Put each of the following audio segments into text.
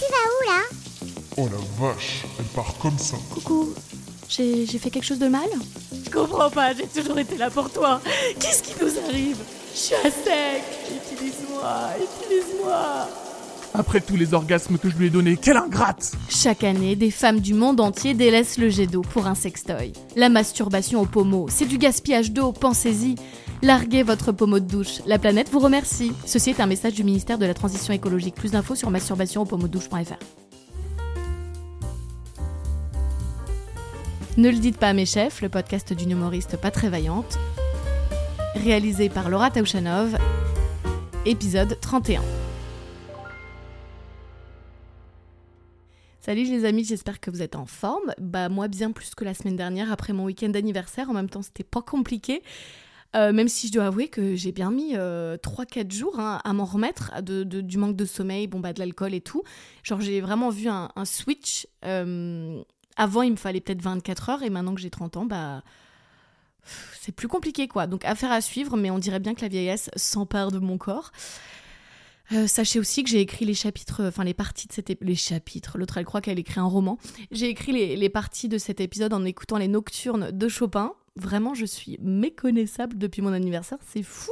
tu vas où là? Oh la vache, elle part comme ça. Coucou, j'ai j'ai fait quelque chose de mal? Je comprends pas, j'ai toujours été là pour toi. Qu'est-ce qui nous arrive? Je suis à sec. Utilise-moi, utilise-moi. Après tous les orgasmes que je lui ai donnés, quelle ingrate Chaque année, des femmes du monde entier délaissent le jet d'eau pour un sextoy. La masturbation au pommeau, c'est du gaspillage d'eau, pensez-y. Larguez votre pommeau de douche, la planète vous remercie. Ceci est un message du ministère de la Transition écologique. Plus d'infos sur masturbationaupommeaudouche.fr. Ne le dites pas à mes chefs, le podcast d'une humoriste pas très vaillante. Réalisé par Laura Taouchanov. Épisode 31. Salut les amis, j'espère que vous êtes en forme. Bah moi bien plus que la semaine dernière après mon week-end d'anniversaire. En même temps c'était pas compliqué. Euh, même si je dois avouer que j'ai bien mis 3-4 jours hein, à m'en remettre du manque de sommeil, bon bah de l'alcool et tout. Genre j'ai vraiment vu un, switch. euh, avant il me fallait peut-être 24 heures et maintenant que j'ai 30 ans, bah c'est plus compliqué quoi. Donc affaire à suivre, mais on dirait bien que la vieillesse s'empare de mon corps. Euh, sachez aussi que j'ai écrit les chapitres, enfin les parties de cet épisode. Les chapitres, l'autre elle croit qu'elle écrit un roman. J'ai écrit les, les parties de cet épisode en écoutant les nocturnes de Chopin. Vraiment, je suis méconnaissable depuis mon anniversaire, c'est fou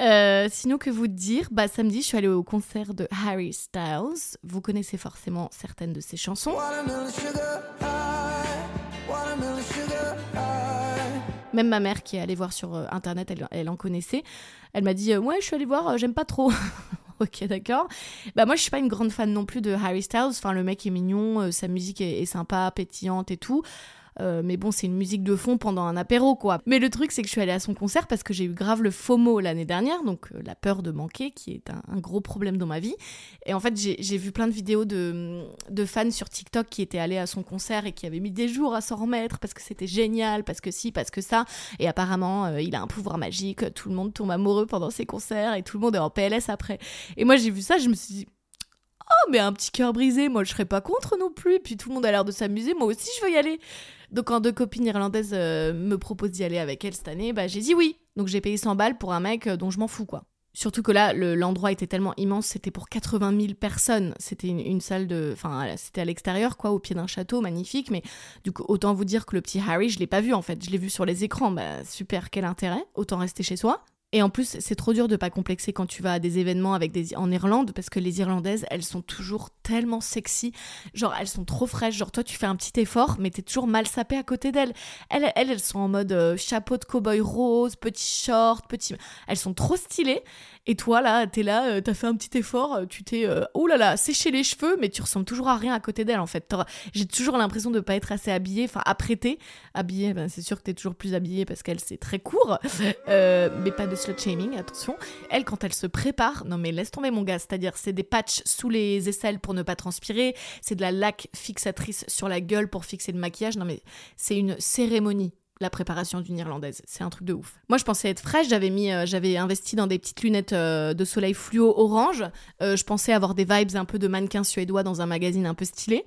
Euh, Sinon, que vous dire? Bah, samedi, je suis allée au concert de Harry Styles. Vous connaissez forcément certaines de ses chansons. Même ma mère qui est allée voir sur euh, internet, elle, en connaissait. Elle m'a dit euh, Ouais, je suis allée voir, j'aime pas trop. ok, d'accord. Bah, moi, je suis pas une grande fan non plus de Harry Styles. Enfin, le mec est mignon, sa musique est, est sympa, pétillante et tout. Euh, mais bon, c'est une musique de fond pendant un apéro, quoi. Mais le truc, c'est que je suis allée à son concert parce que j'ai eu grave le FOMO l'année dernière, donc euh, la peur de manquer, qui est un, gros problème dans ma vie. Et en fait, j'ai vu plein de vidéos de, de fans sur TikTok qui étaient allés à son concert et qui avaient mis des jours à s'en remettre parce que c'était génial, parce que si, parce que ça. Et apparemment, euh, il a un pouvoir magique, tout le monde tombe amoureux pendant ses concerts et tout le monde est en PLS après. Et moi, j'ai vu ça, je me suis dit. Oh, mais un petit cœur brisé, moi je serais pas contre non plus. Puis tout le monde a l'air de s'amuser, moi aussi je veux y aller. Donc quand deux copines irlandaises euh, me proposent d'y aller avec elles cette année, bah j'ai dit oui. Donc j'ai payé 100 balles pour un mec euh, dont je m'en fous quoi. Surtout que là, le- l'endroit était tellement immense, c'était pour 80 000 personnes. C'était une, une salle de. Enfin, c'était à l'extérieur, quoi, au pied d'un château, magnifique. Mais du coup, autant vous dire que le petit Harry, je l'ai pas vu en fait. Je l'ai vu sur les écrans. Bah, super, quel intérêt. Autant rester chez soi. Et en plus, c'est trop dur de pas complexer quand tu vas à des événements avec des en Irlande parce que les Irlandaises, elles sont toujours tellement sexy. Genre, elles sont trop fraîches. Genre, toi, tu fais un petit effort, mais t'es toujours mal sapé à côté d'elles. Elles, elles, elles sont en mode euh, chapeau de cow-boy rose, petit short, petit. Elles sont trop stylées. Et toi, là, t'es là, euh, t'as fait un petit effort, euh, tu t'es, euh, oh là là, séché les cheveux, mais tu ressembles toujours à rien à côté d'elle, en fait. J'ai toujours l'impression de pas être assez habillée, enfin, apprêtée. Habillée, ben, c'est sûr que t'es toujours plus habillée parce qu'elle, c'est très court. Euh, mais pas de slut shaming, attention. Elle, quand elle se prépare, non mais laisse tomber mon gars, c'est-à-dire c'est des patchs sous les aisselles pour ne pas transpirer, c'est de la laque fixatrice sur la gueule pour fixer le maquillage, non mais c'est une cérémonie la préparation d'une irlandaise, c'est un truc de ouf. Moi je pensais être fraîche, j'avais mis euh, j'avais investi dans des petites lunettes euh, de soleil fluo orange, Euh, je pensais avoir des vibes un peu de mannequin suédois dans un magazine un peu stylé.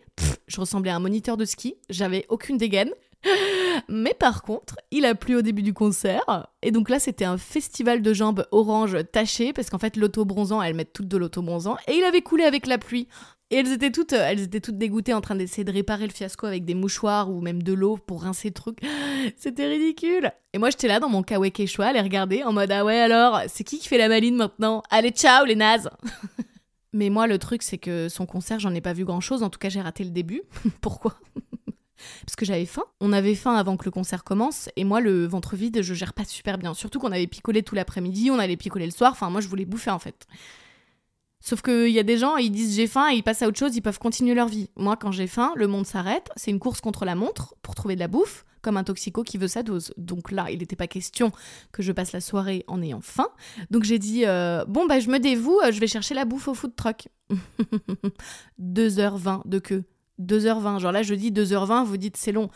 Je ressemblais à un moniteur de ski, j'avais aucune dégaine. Mais par contre, il a plu au début du concert. Et donc là, c'était un festival de jambes orange tachées, parce qu'en fait, l'auto-bronzant, elles mettent toutes de l'auto-bronzant. Et il avait coulé avec la pluie. Et elles étaient toutes, euh, elles étaient toutes dégoûtées en train d'essayer de réparer le fiasco avec des mouchoirs ou même de l'eau pour rincer le truc. C'était ridicule. Et moi, j'étais là dans mon kawaii quechua les regarder en mode Ah ouais, alors, c'est qui qui fait la maline maintenant? Allez, ciao les nazes Mais moi, le truc, c'est que son concert, j'en ai pas vu grand chose. En tout cas, j'ai raté le début. Pourquoi? Parce que j'avais faim. On avait faim avant que le concert commence, et moi, le ventre vide, je gère pas super bien. Surtout qu'on avait picolé tout l'après-midi, on allait picoler le soir. Enfin, moi, je voulais bouffer en fait. Sauf qu'il y a des gens, ils disent j'ai faim et ils passent à autre chose, ils peuvent continuer leur vie. Moi, quand j'ai faim, le monde s'arrête. C'est une course contre la montre pour trouver de la bouffe, comme un toxico qui veut sa dose. Donc là, il n'était pas question que je passe la soirée en ayant faim. Donc j'ai dit euh, bon, bah, je me dévoue, euh, je vais chercher la bouffe au food truck. 2h20 de queue. 2h20. Genre là, je dis 2h20, vous dites c'est long.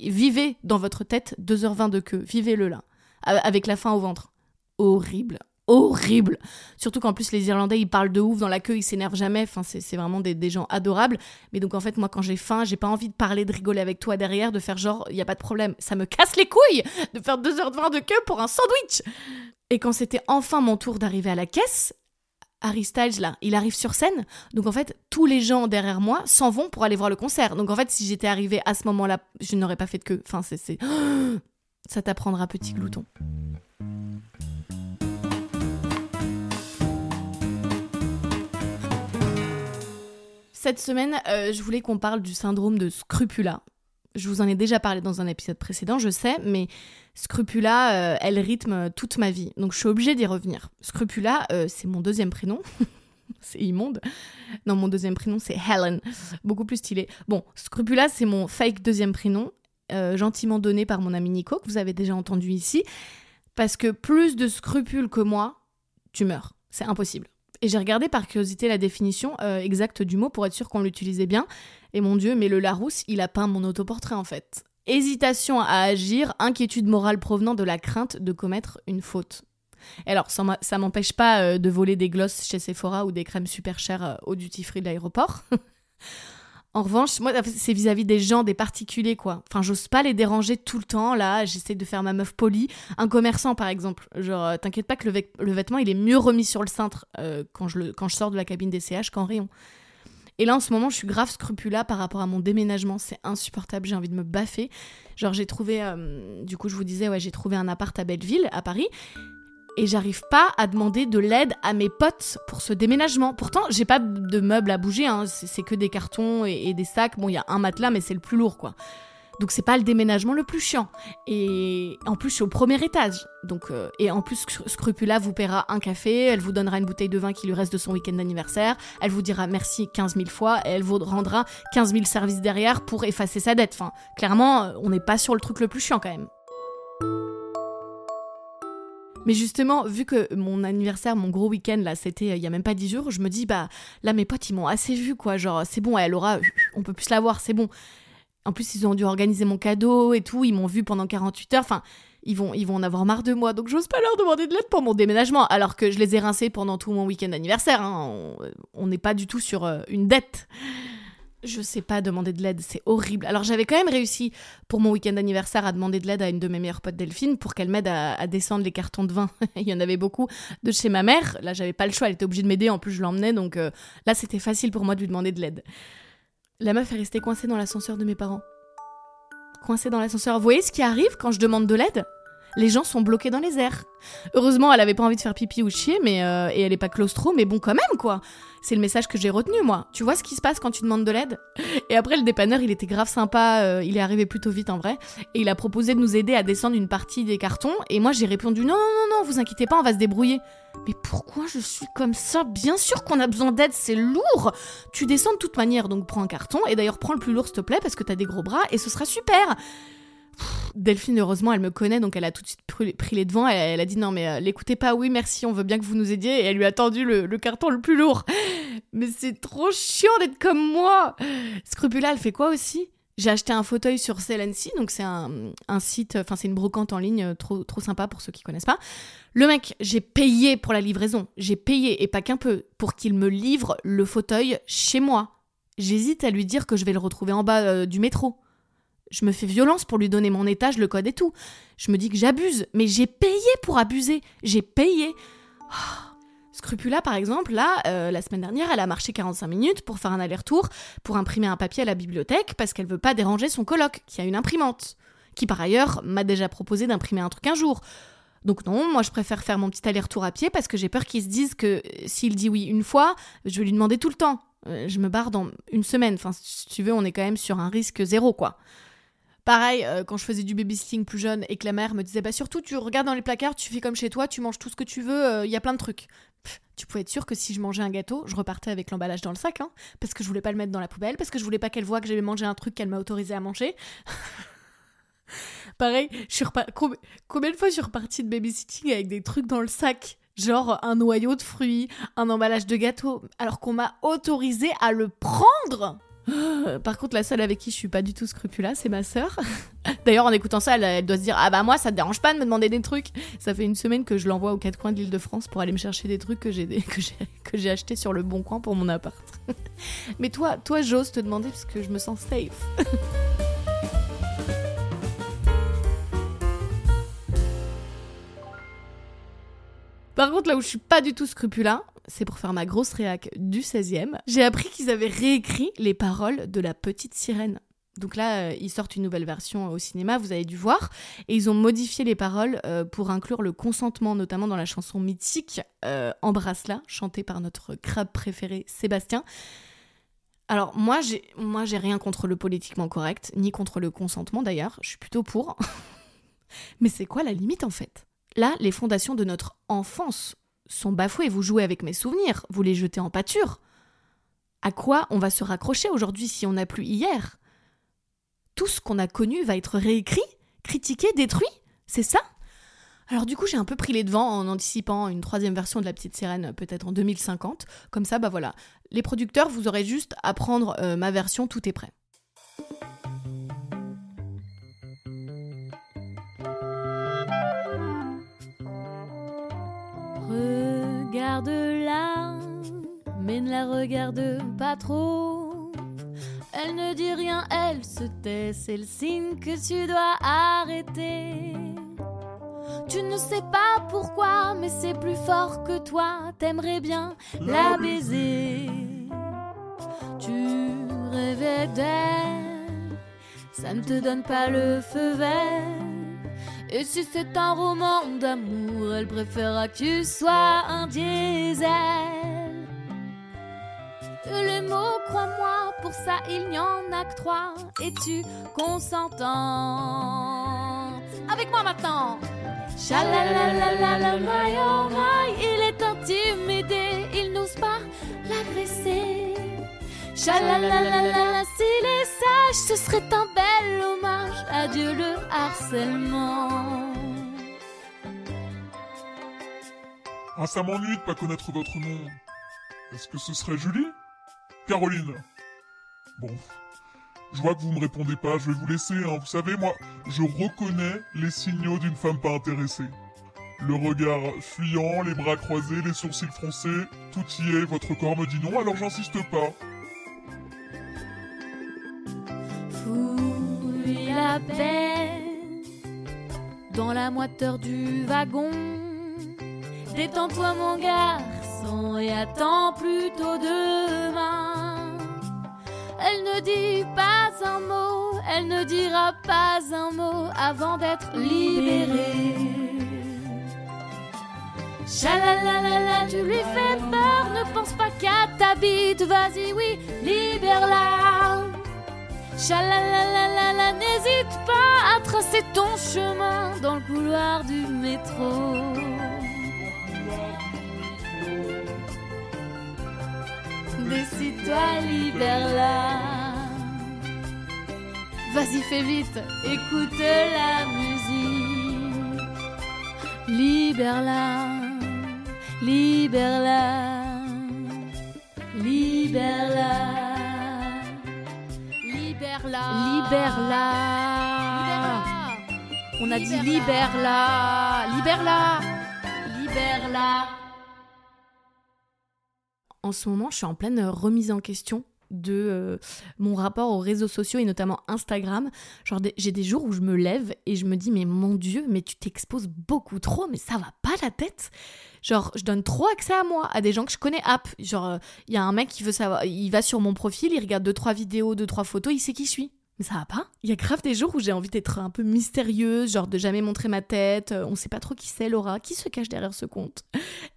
Vivez dans votre tête 2h20 de queue. Vivez-le là. Avec la faim au ventre. Horrible. Horrible. Surtout qu'en plus, les Irlandais, ils parlent de ouf dans la queue, ils s'énervent jamais. Enfin, c'est c'est vraiment des, des gens adorables. Mais donc, en fait, moi, quand j'ai faim, j'ai pas envie de parler, de rigoler avec toi derrière, de faire genre, il y a pas de problème. Ça me casse les couilles de faire 2h20 de queue pour un sandwich. Et quand c'était enfin mon tour d'arriver à la caisse, Harry Styles là, il arrive sur scène. Donc en fait, tous les gens derrière moi s'en vont pour aller voir le concert. Donc en fait, si j'étais arrivée à ce moment-là, je n'aurais pas fait de queue. Enfin, c'est. Ça t'apprendra, petit glouton. Cette semaine, euh, je voulais qu'on parle du syndrome de scrupula. Je vous en ai déjà parlé dans un épisode précédent, je sais, mais Scrupula, euh, elle rythme toute ma vie. Donc je suis obligée d'y revenir. Scrupula, euh, c'est mon deuxième prénom. c'est immonde. Non, mon deuxième prénom, c'est Helen. Beaucoup plus stylé. Bon, Scrupula, c'est mon fake deuxième prénom, euh, gentiment donné par mon ami Nico, que vous avez déjà entendu ici. Parce que plus de scrupules que moi, tu meurs. C'est impossible. Et j'ai regardé par curiosité la définition euh, exacte du mot pour être sûr qu'on l'utilisait bien. Et mon Dieu, mais le Larousse, il a peint mon autoportrait en fait. Hésitation à agir, inquiétude morale provenant de la crainte de commettre une faute. Et alors, ça m'empêche pas euh, de voler des glosses chez Sephora ou des crèmes super chères euh, au duty free de l'aéroport. en revanche, moi, c'est vis-à-vis des gens, des particuliers, quoi. Enfin, j'ose pas les déranger tout le temps, là. J'essaie de faire ma meuf polie. Un commerçant, par exemple. Genre, euh, t'inquiète pas que le, vêt- le vêtement, il est mieux remis sur le cintre euh, quand, je le, quand je sors de la cabine des CH qu'en rayon. Et là, en ce moment, je suis grave scrupula par rapport à mon déménagement. C'est insupportable. J'ai envie de me baffer. Genre, j'ai trouvé. euh, du coup, je vous disais, ouais, j'ai trouvé un appart à Belleville, à Paris. Et j'arrive pas à demander de l'aide à mes potes pour ce déménagement. Pourtant, j'ai pas de meubles à bouger. hein. C'est que des cartons et, des sacs. Bon, il y a un matelas, mais c'est le plus lourd, quoi. Donc, c'est pas le déménagement le plus chiant. Et en plus, je suis au premier étage. Donc, euh, et en plus, Scru- Scrupula vous paiera un café, elle vous donnera une bouteille de vin qui lui reste de son week-end d'anniversaire, elle vous dira merci 15 000 fois et elle vous rendra 15 000 services derrière pour effacer sa dette. Enfin, clairement, on n'est pas sur le truc le plus chiant quand même. Mais justement, vu que mon anniversaire, mon gros week-end, là, c'était euh, il y a même pas 10 jours, je me dis, bah là, mes potes, ils m'ont assez vu, quoi. Genre, c'est bon, elle aura, on peut plus la voir, c'est bon. En plus, ils ont dû organiser mon cadeau et tout, ils m'ont vu pendant 48 heures. Enfin, ils vont, ils vont en avoir marre de moi. Donc, j'ose pas leur demander de l'aide pour mon déménagement, alors que je les ai rincés pendant tout mon week-end d'anniversaire. hein. On- On n'est pas du tout sur euh, une dette. Je sais pas demander de l'aide, c'est horrible. Alors, j'avais quand même réussi pour mon week-end d'anniversaire à demander de l'aide à une de mes meilleures potes Delphine pour qu'elle m'aide à, à descendre les cartons de vin. Il y en avait beaucoup de chez ma mère. Là, j'avais pas le choix, elle était obligée de m'aider. En plus, je l'emmenais, donc euh, là, c'était facile pour moi de lui demander de l'aide. La meuf est restée coincée dans l'ascenseur de mes parents. Coincée dans l'ascenseur. Vous voyez ce qui arrive quand je demande de l'aide? Les gens sont bloqués dans les airs. Heureusement, elle avait pas envie de faire pipi ou chier, mais euh, et elle est pas claustro, mais bon, quand même, quoi. C'est le message que j'ai retenu, moi. Tu vois ce qui se passe quand tu demandes de l'aide? Et après, le dépanneur, il était grave sympa. euh, il est arrivé plutôt vite, en vrai. Et il a proposé de nous aider à descendre une partie des cartons. Et moi, j'ai répondu non, non, non, non, vous inquiétez pas, on va se débrouiller. Mais pourquoi je suis comme ça? Bien sûr qu'on a besoin d'aide, c'est lourd Tu descends de toute manière, donc prends un carton. Et d'ailleurs, prends le plus lourd, s'il te plaît, parce que t'as des gros bras et ce sera super Delphine, heureusement, elle me connaît, donc elle a tout de suite pris les devants. Elle, elle a dit non, mais euh, l'écoutez pas, oui, merci, on veut bien que vous nous aidiez. Et elle lui a tendu le, carton le plus lourd. Mais c'est trop chiant d'être comme moi Scrupula, elle fait quoi aussi? J'ai acheté un fauteuil sur Sell&See, donc c'est un, un site, enfin c'est une brocante en ligne euh, trop, trop sympa pour ceux qui connaissent pas. Le mec, j'ai payé pour la livraison, j'ai payé, et pas qu'un peu, pour qu'il me livre le fauteuil chez moi. J'hésite à lui dire que je vais le retrouver en bas euh, du métro. Je me fais violence pour lui donner mon étage, le code et tout. Je me dis que j'abuse, mais j'ai payé pour abuser. J'ai payé. Ah. Scrupula, par exemple, là, euh, la semaine dernière, elle a marché 45 minutes pour faire un aller-retour, pour imprimer un papier à la bibliothèque, parce qu'elle veut pas déranger son coloc, qui a une imprimante, qui par ailleurs m'a déjà proposé d'imprimer un truc un jour. Donc non, moi je préfère faire mon petit aller-retour à pied parce que j'ai peur qu'il se dise que euh, s'il dit oui une fois, je vais lui demander tout le temps. Euh, je me barre dans une semaine. Enfin, si tu veux, on est quand même sur un risque zéro, quoi. Pareil, euh, quand je faisais du babysitting plus jeune et que la mère me disait bah surtout tu regardes dans les placards, tu fais comme chez toi, tu manges tout ce que tu veux, il y a plein de trucs. Tu pouvais être sûr que si je mangeais un gâteau, je repartais avec l'emballage dans le sac, hein, parce que je voulais pas le mettre dans la poubelle, parce que je voulais pas qu'elle voie que j'avais mangé un truc qu'elle m'a autorisé à manger. Pareil, combien de fois je suis repartie de babysitting avec des trucs dans le sac? Genre un noyau de fruits, un emballage de gâteau, alors qu'on m'a autorisé à le prendre par contre, la seule avec qui je suis pas du tout scrupula, c'est ma sœur. D'ailleurs, en écoutant ça, elle, doit se dire Ah bah moi, ça te dérange pas de me demander des trucs? Ça fait une semaine que je l'envoie aux quatre coins de l'île de France pour aller me chercher des trucs que j'ai que j'ai acheté sur le bon coin pour mon appart. Mais toi, toi, j'ose te demander parce que je me sens safe. Par contre, là où je suis pas du tout scrupula, c'est pour faire ma grosse réac du 16e. J'ai appris qu'ils avaient réécrit les paroles de La Petite Sirène. Donc là, euh, ils sortent une nouvelle version au cinéma, vous avez dû voir, et ils ont modifié les paroles euh, pour inclure le consentement, notamment dans la chanson mythique euh, Embrasse-la, chantée par notre crabe préféré Sébastien. Alors moi, j'ai moi j'ai rien contre le politiquement correct, ni contre le consentement d'ailleurs, je suis plutôt pour. Mais c'est quoi la limite en fait? Là, les fondations de notre enfance sont bafouées, vous jouez avec mes souvenirs, vous les jetez en pâture. À quoi on va se raccrocher aujourd'hui si on n'a plus hier? Tout ce qu'on a connu va être réécrit, critiqué, détruit C'est ça? Alors du coup, j'ai un peu pris les devants en anticipant une troisième version de La Petite Sirène, peut-être en 2050. Comme ça, bah voilà. Les producteurs, vous aurez juste à prendre euh, ma version, tout est prêt. Regarde-la, mais ne la regarde pas trop. Elle ne dit rien, elle se tait, c'est le signe que tu dois arrêter. Tu ne sais pas pourquoi, mais c'est plus fort que toi, t'aimerais bien la baiser. Tu rêvais d'elle, ça ne te donne pas le feu vert. Et si c'est un roman d'amour, elle préférera que tu sois un diesel. Les mots, crois-moi, pour ça il n'y en a que trois. Es-tu consentante Avec moi maintenant Chalalalala, my oh il est intimidé, il n'ose pas l'agresser. Chalalalala, s'il est sage, ce serait un bel hommage. Adieu le harcèlement. Ah, ça m'ennuie de pas connaître votre nom. Est-ce que ce serait Julie? Caroline Bon. Je vois que vous me répondez pas, je vais vous laisser, hein. Vous savez, moi, je reconnais les signaux d'une femme pas intéressée. Le regard fuyant, les bras croisés, les sourcils froncés, tout y est, votre corps me dit non, alors j'insiste pas. Fouille la paix dans la moiteur du wagon. Détends-toi mon garçon et attends plutôt demain. Elle ne dit pas un mot, elle ne dira pas un mot avant d'être libérée. Chalalalala, tu lui fais peur, ne pense pas qu'à ta bite, vas-y, oui, libère-la. Chalalalala, n'hésite pas à tracer ton chemin dans le couloir du métro. Décide-toi, libère-la. Vas-y, fais vite, écoute la musique. Libère-la, libère-la, libère-la. Libère-la Libère-la. On a dit libère-la Libère-la Libère-la. En ce moment, je suis en pleine remise en question de euh, mon rapport aux réseaux sociaux et notamment Instagram. Genre, j'ai des jours où je me lève et je me dis, mais mon Dieu, mais tu t'exposes beaucoup trop, mais ça va pas la tête. Genre, je donne trop accès à moi, à des gens que je connais app. Genre, il y a un mec qui veut savoir, il va sur mon profil, il regarde deux trois vidéos, deux trois photos, il sait qui je suis. Mais ça va pas. Il y a grave des jours où j'ai envie d'être un peu mystérieuse, genre de jamais montrer ma tête. euh, On sait pas trop qui c'est, Laura. Qui se cache derrière ce compte?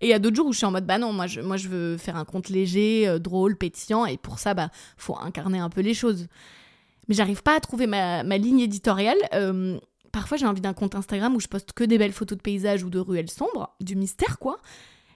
Et il y a d'autres jours où je suis en mode, bah non, moi je, veux faire un compte léger, euh, drôle, pétillant. Et pour ça, bah, faut incarner un peu les choses. Mais j'arrive pas à trouver ma, ma ligne éditoriale. Euh, parfois, j'ai envie d'un compte Instagram où je poste que des belles photos de paysages ou de ruelles sombres, du mystère quoi.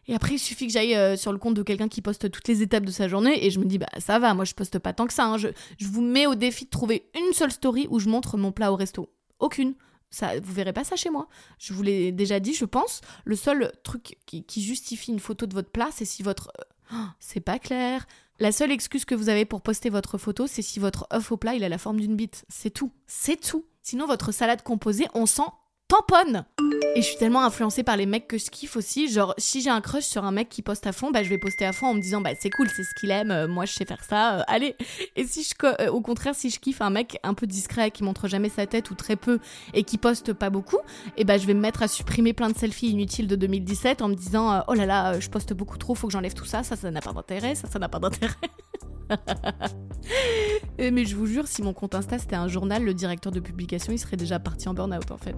Et après, il suffit que j'aille euh, sur le compte de quelqu'un qui poste toutes les étapes de sa journée et je me dis, bah ça va, moi je poste pas tant que ça. hein. Je, je vous mets au défi de trouver une seule story où je montre mon plat au resto. Aucune. Ça, vous verrez pas ça chez moi. Je vous l'ai déjà dit, je pense. Le seul truc qui, justifie une photo de votre plat, c'est si votre. oh, c'est pas clair. La seule excuse que vous avez pour poster votre photo, c'est si votre œuf au plat il a la forme d'une bite. C'est tout. C'est tout. Sinon, votre salade composée, on sent tamponne. Et je suis tellement influencée par les mecs que je kiffe aussi. Genre, si j'ai un crush sur un mec qui poste à fond, bah je vais poster à fond en me disant, bah c'est cool, c'est ce qu'il aime, euh, moi je sais faire ça, euh, allez. Et si je, euh, au contraire, si je kiffe un mec un peu discret, qui montre jamais sa tête ou très peu et qui poste pas beaucoup, et bah je vais me mettre à supprimer plein de selfies inutiles de 2017 en me disant, oh là là, je poste beaucoup trop, faut que j'enlève tout ça, ça, ça n'a pas d'intérêt, ça, ça n'a pas d'intérêt. Eh, Mais je vous jure, si mon compte Insta c'était un journal, le directeur de publication il serait déjà parti en burn-out en fait.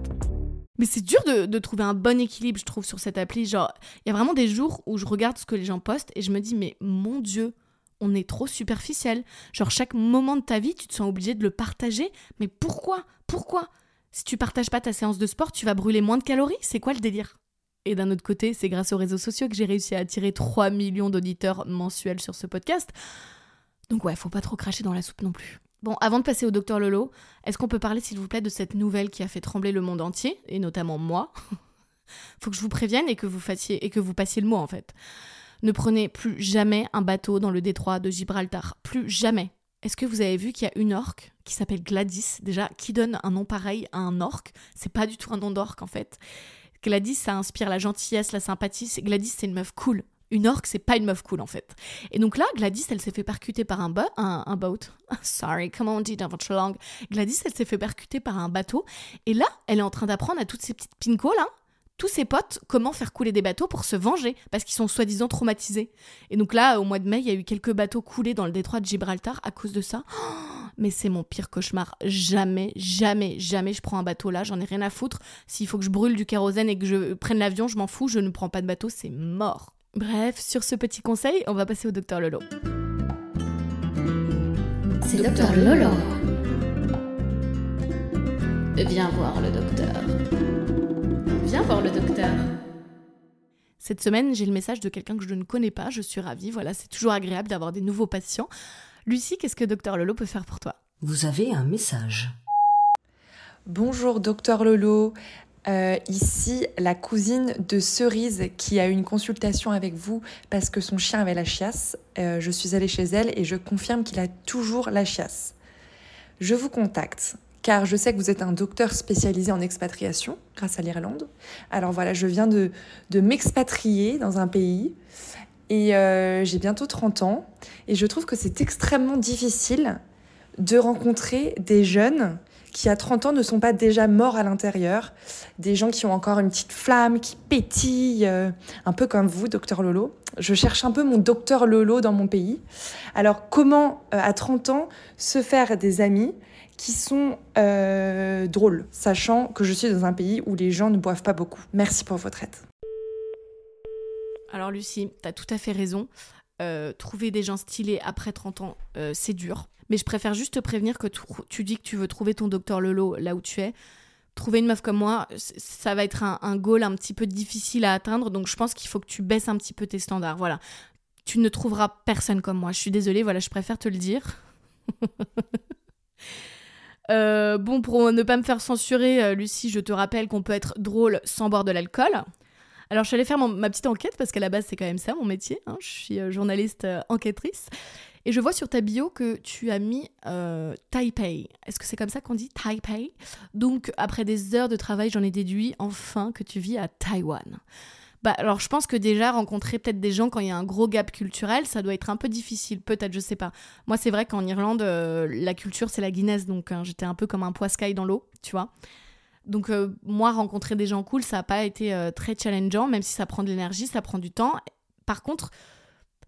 Mais c'est dur de, trouver un bon équilibre, je trouve, sur cette appli. Genre, il y a vraiment des jours où je regarde ce que les gens postent et je me dis, mais mon Dieu, on est trop superficiel. Genre, chaque moment de ta vie, tu te sens obligé de le partager. Mais pourquoi? Pourquoi? Si tu partages pas ta séance de sport, tu vas brûler moins de calories? C'est quoi le délire? Et d'un autre côté, c'est grâce aux réseaux sociaux que j'ai réussi à attirer 3 millions d'auditeurs mensuels sur ce podcast. Donc ouais, faut pas trop cracher dans la soupe non plus. Bon, avant de passer au docteur Lolo, est-ce qu'on peut parler s'il vous plaît de cette nouvelle qui a fait trembler le monde entier, et notamment moi? Faut que je vous prévienne et que vous fassiez et que vous passiez le mot en fait. Ne prenez plus jamais un bateau dans le détroit de Gibraltar. Plus jamais. Est-ce que vous avez vu qu'il y a une orque qui s'appelle Gladys? Déjà, qui donne un nom pareil à un orque? C'est pas du tout un nom d'orque en fait. Gladys, ça inspire la gentillesse, la sympathie. Gladys, c'est une meuf cool. Une orque, c'est pas une meuf cool en fait. Et donc là, Gladys, elle s'est fait percuter par un, bo- un, boat. Sorry, comment on dit dans votre langue? Gladys, elle s'est fait percuter par un bateau. Et là, elle est en train d'apprendre à toutes ces petites pincos là, tous ses potes, comment faire couler des bateaux pour se venger, parce qu'ils sont soi-disant traumatisés. Et donc là, au mois de mai, il y a eu quelques bateaux coulés dans le détroit de Gibraltar à cause de ça. Mais c'est mon pire cauchemar. Jamais, jamais, jamais je prends un bateau là, j'en ai rien à foutre. S'il faut que je brûle du kérosène et que je prenne l'avion, je m'en fous, je ne prends pas de bateau, c'est mort. Bref, sur ce petit conseil, on va passer au docteur Lolo. C'est Docteur Lolo. Viens voir le docteur. Viens voir le docteur. Cette semaine, j'ai le message de quelqu'un que je ne connais pas, je suis ravie, voilà, c'est toujours agréable d'avoir des nouveaux patients. Lucie, qu'est-ce que docteur Lolo peut faire pour toi? Vous avez un message. Bonjour docteur Lolo, Euh, ici la cousine de Cerise qui a eu une consultation avec vous parce que son chien avait la chiasse. Euh, je suis allée chez elle et je confirme qu'il a toujours la chiasse. Je vous contacte car je sais que vous êtes un docteur spécialisé en expatriation grâce à l'Irlande. Alors voilà, je viens de, de m'expatrier dans un pays et euh, j'ai bientôt 30 ans et je trouve que c'est extrêmement difficile de rencontrer des jeunes qui à 30 ans ne sont pas déjà morts à l'intérieur, des gens qui ont encore une petite flamme, qui pétillent, euh, un peu comme vous, docteur Lolo. Je cherche un peu mon docteur Lolo dans mon pays. Alors comment, euh, à 30 ans, se faire des amis qui sont euh, drôles, sachant que je suis dans un pays où les gens ne boivent pas beaucoup Merci pour votre aide. Alors Lucie, t'as tout à fait raison. Euh, trouver des gens stylés après 30 ans, euh, c'est dur. Mais je préfère juste te prévenir que tu, dis que tu veux trouver ton docteur Lolo là où tu es. Trouver une meuf comme moi, ça va être un, goal un petit peu difficile à atteindre. Donc je pense qu'il faut que tu baisses un petit peu tes standards. Voilà. Tu ne trouveras personne comme moi. Je suis désolée, voilà, je préfère te le dire. Euh, bon, pour ne pas me faire censurer, Lucie, je te rappelle qu'on peut être drôle sans boire de l'alcool. Alors, je suis allée faire ma petite enquête parce qu'à la base, c'est quand même ça mon métier. hein. Je suis euh, journaliste euh, enquêtrice. Et je vois sur ta bio que tu as mis euh, Taipei. Est-ce que c'est comme ça qu'on dit Taipei? Donc, après des heures de travail, j'en ai déduit enfin que tu vis à Taïwan. Bah, alors, je pense que déjà, rencontrer peut-être des gens quand il y a un gros gap culturel, ça doit être un peu difficile. Peut-être, je sais pas. Moi, c'est vrai qu'en Irlande, la culture, c'est la Guinness. Donc, hein, j'étais un peu comme un poiscaille dans l'eau, tu vois. Donc euh, moi, rencontrer des gens cool, ça n'a pas été euh, très challengeant, même si ça prend de l'énergie, ça prend du temps. Par contre,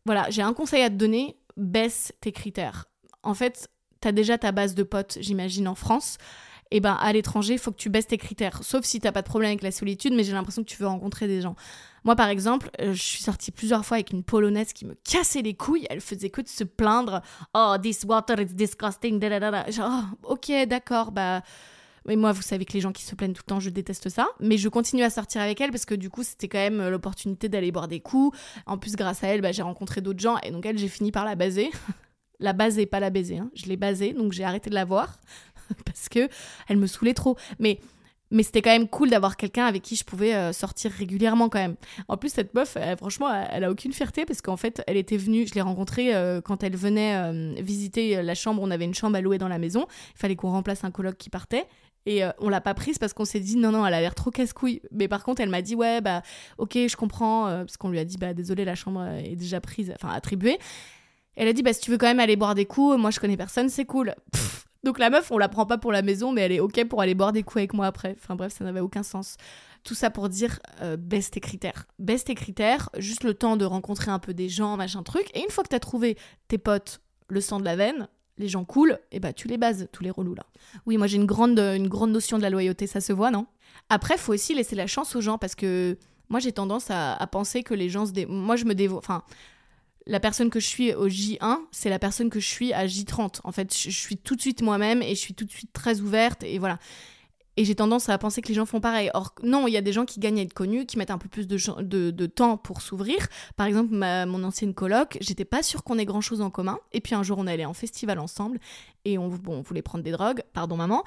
voilà, j'ai un conseil à te donner, baisse tes critères. En fait, tu as déjà ta base de potes, j'imagine, en France. Et ben à l'étranger, faut que tu baisses tes critères. Sauf si t'as pas de problème avec la solitude, mais j'ai l'impression que tu veux rencontrer des gens. Moi, par exemple, euh, je suis sortie plusieurs fois avec une polonaise qui me cassait les couilles. Elle faisait que de se plaindre. Oh, this water is disgusting. Genre, oh, ok, d'accord, bah. Mais moi, vous savez que les gens qui se plaignent tout le temps, je déteste ça. Mais je continue à sortir avec elle parce que du coup, c'était quand même euh, l'opportunité d'aller boire des coups. En plus, grâce à elle, bah, j'ai rencontré d'autres gens et donc elle, j'ai fini par la baser. la baser, pas la baiser. Hein. Je l'ai basée, donc j'ai arrêté de la voir parce que elle me saoulait trop. Mais mais c'était quand même cool d'avoir quelqu'un avec qui je pouvais euh, sortir régulièrement quand même. En plus, cette meuf, franchement, elle, a aucune fierté parce qu'en fait, elle était venue, je l'ai rencontrée euh, quand elle venait visiter la chambre. On avait une chambre à louer dans la maison. Il fallait qu'on remplace un coloc qui partait. Et euh, on l'a pas prise parce qu'on s'est dit non, non, elle a l'air trop casse-couille. Mais par contre, elle m'a dit ouais, bah ok, je comprends. euh, parce qu'on lui a dit bah désolé, la chambre est déjà prise, enfin attribuée. Elle a dit bah si tu veux quand même aller boire des coups, moi je connais personne, c'est cool. Donc la meuf, on la prend pas pour la maison, mais elle est ok pour aller boire des coups avec moi après. Enfin bref, ça n'avait aucun sens. Tout ça pour dire euh, baisse tes critères. Baisse tes critères, juste le temps de rencontrer un peu des gens, machin truc. Et une fois que t'as trouvé tes potes, le sang de la veine, les gens cool, et bah tu les bases, tous les relous là. Oui, moi j'ai une grande, une grande notion de la loyauté, ça se voit, non? Après, faut aussi laisser la chance aux gens parce que moi j'ai tendance à, penser que les gens se dé... Moi je me dévoue. Enfin, la personne que je suis au J1, c'est la personne que je suis à J30. En fait, je suis tout de suite moi-même et je suis tout de suite très ouverte et voilà. Et j'ai tendance à penser que les gens font pareil. Or, non, il y a des gens qui gagnent à être connus, qui mettent un peu plus de, temps pour s'ouvrir. Par exemple, mon ancienne coloc, j'étais pas sûre qu'on ait grand chose en commun. Et puis un jour, on allait en festival ensemble et on, bon, on voulait prendre des drogues, pardon maman.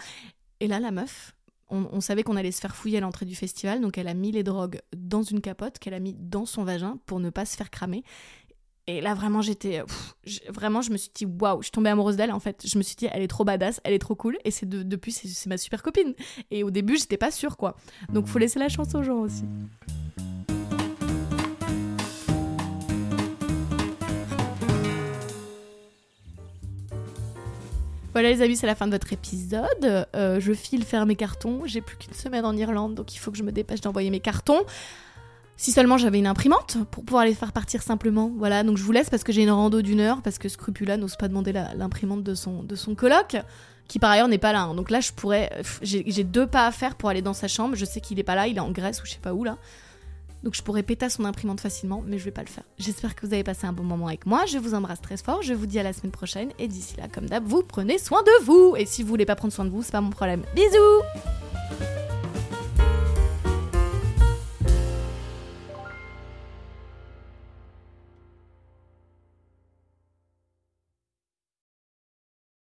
Et là, la meuf, on, on savait qu'on allait se faire fouiller à l'entrée du festival, donc elle a mis les drogues dans une capote qu'elle a mis dans son vagin pour ne pas se faire cramer. Et là, vraiment, j'étais. j'- Vraiment, je me suis dit, waouh, je suis tombée amoureuse d'elle en fait. Je me suis dit, elle est trop badass, elle est trop cool. Et c'est de- depuis, c'est c'est ma super copine. Et au début, j'étais pas sûre, quoi. Donc, faut laisser la chance aux gens aussi. Voilà les amis, c'est la fin de votre épisode. Euh, je file faire mes cartons. J'ai plus qu'une semaine en Irlande, donc il faut que je me dépêche d'envoyer mes cartons. Si seulement j'avais une imprimante pour pouvoir les faire partir simplement. Voilà, donc je vous laisse parce que j'ai une rando d'une heure, parce que Scrupula n'ose pas demander l'imprimante de son, de son coloc, qui par ailleurs n'est pas là. hein. Donc là, je pourrais. j'ai deux pas à faire pour aller dans sa chambre. Je sais qu'il est pas là, il est en Grèce ou je sais pas où là. Donc je pourrais péter à son imprimante facilement, mais je vais pas le faire. J'espère que vous avez passé un bon moment avec moi. Je vous embrasse très fort. Je vous dis à la semaine prochaine. Et d'ici là, comme d'hab, vous prenez soin de vous. Et si vous voulez pas prendre soin de vous, c'est pas mon problème. Bisous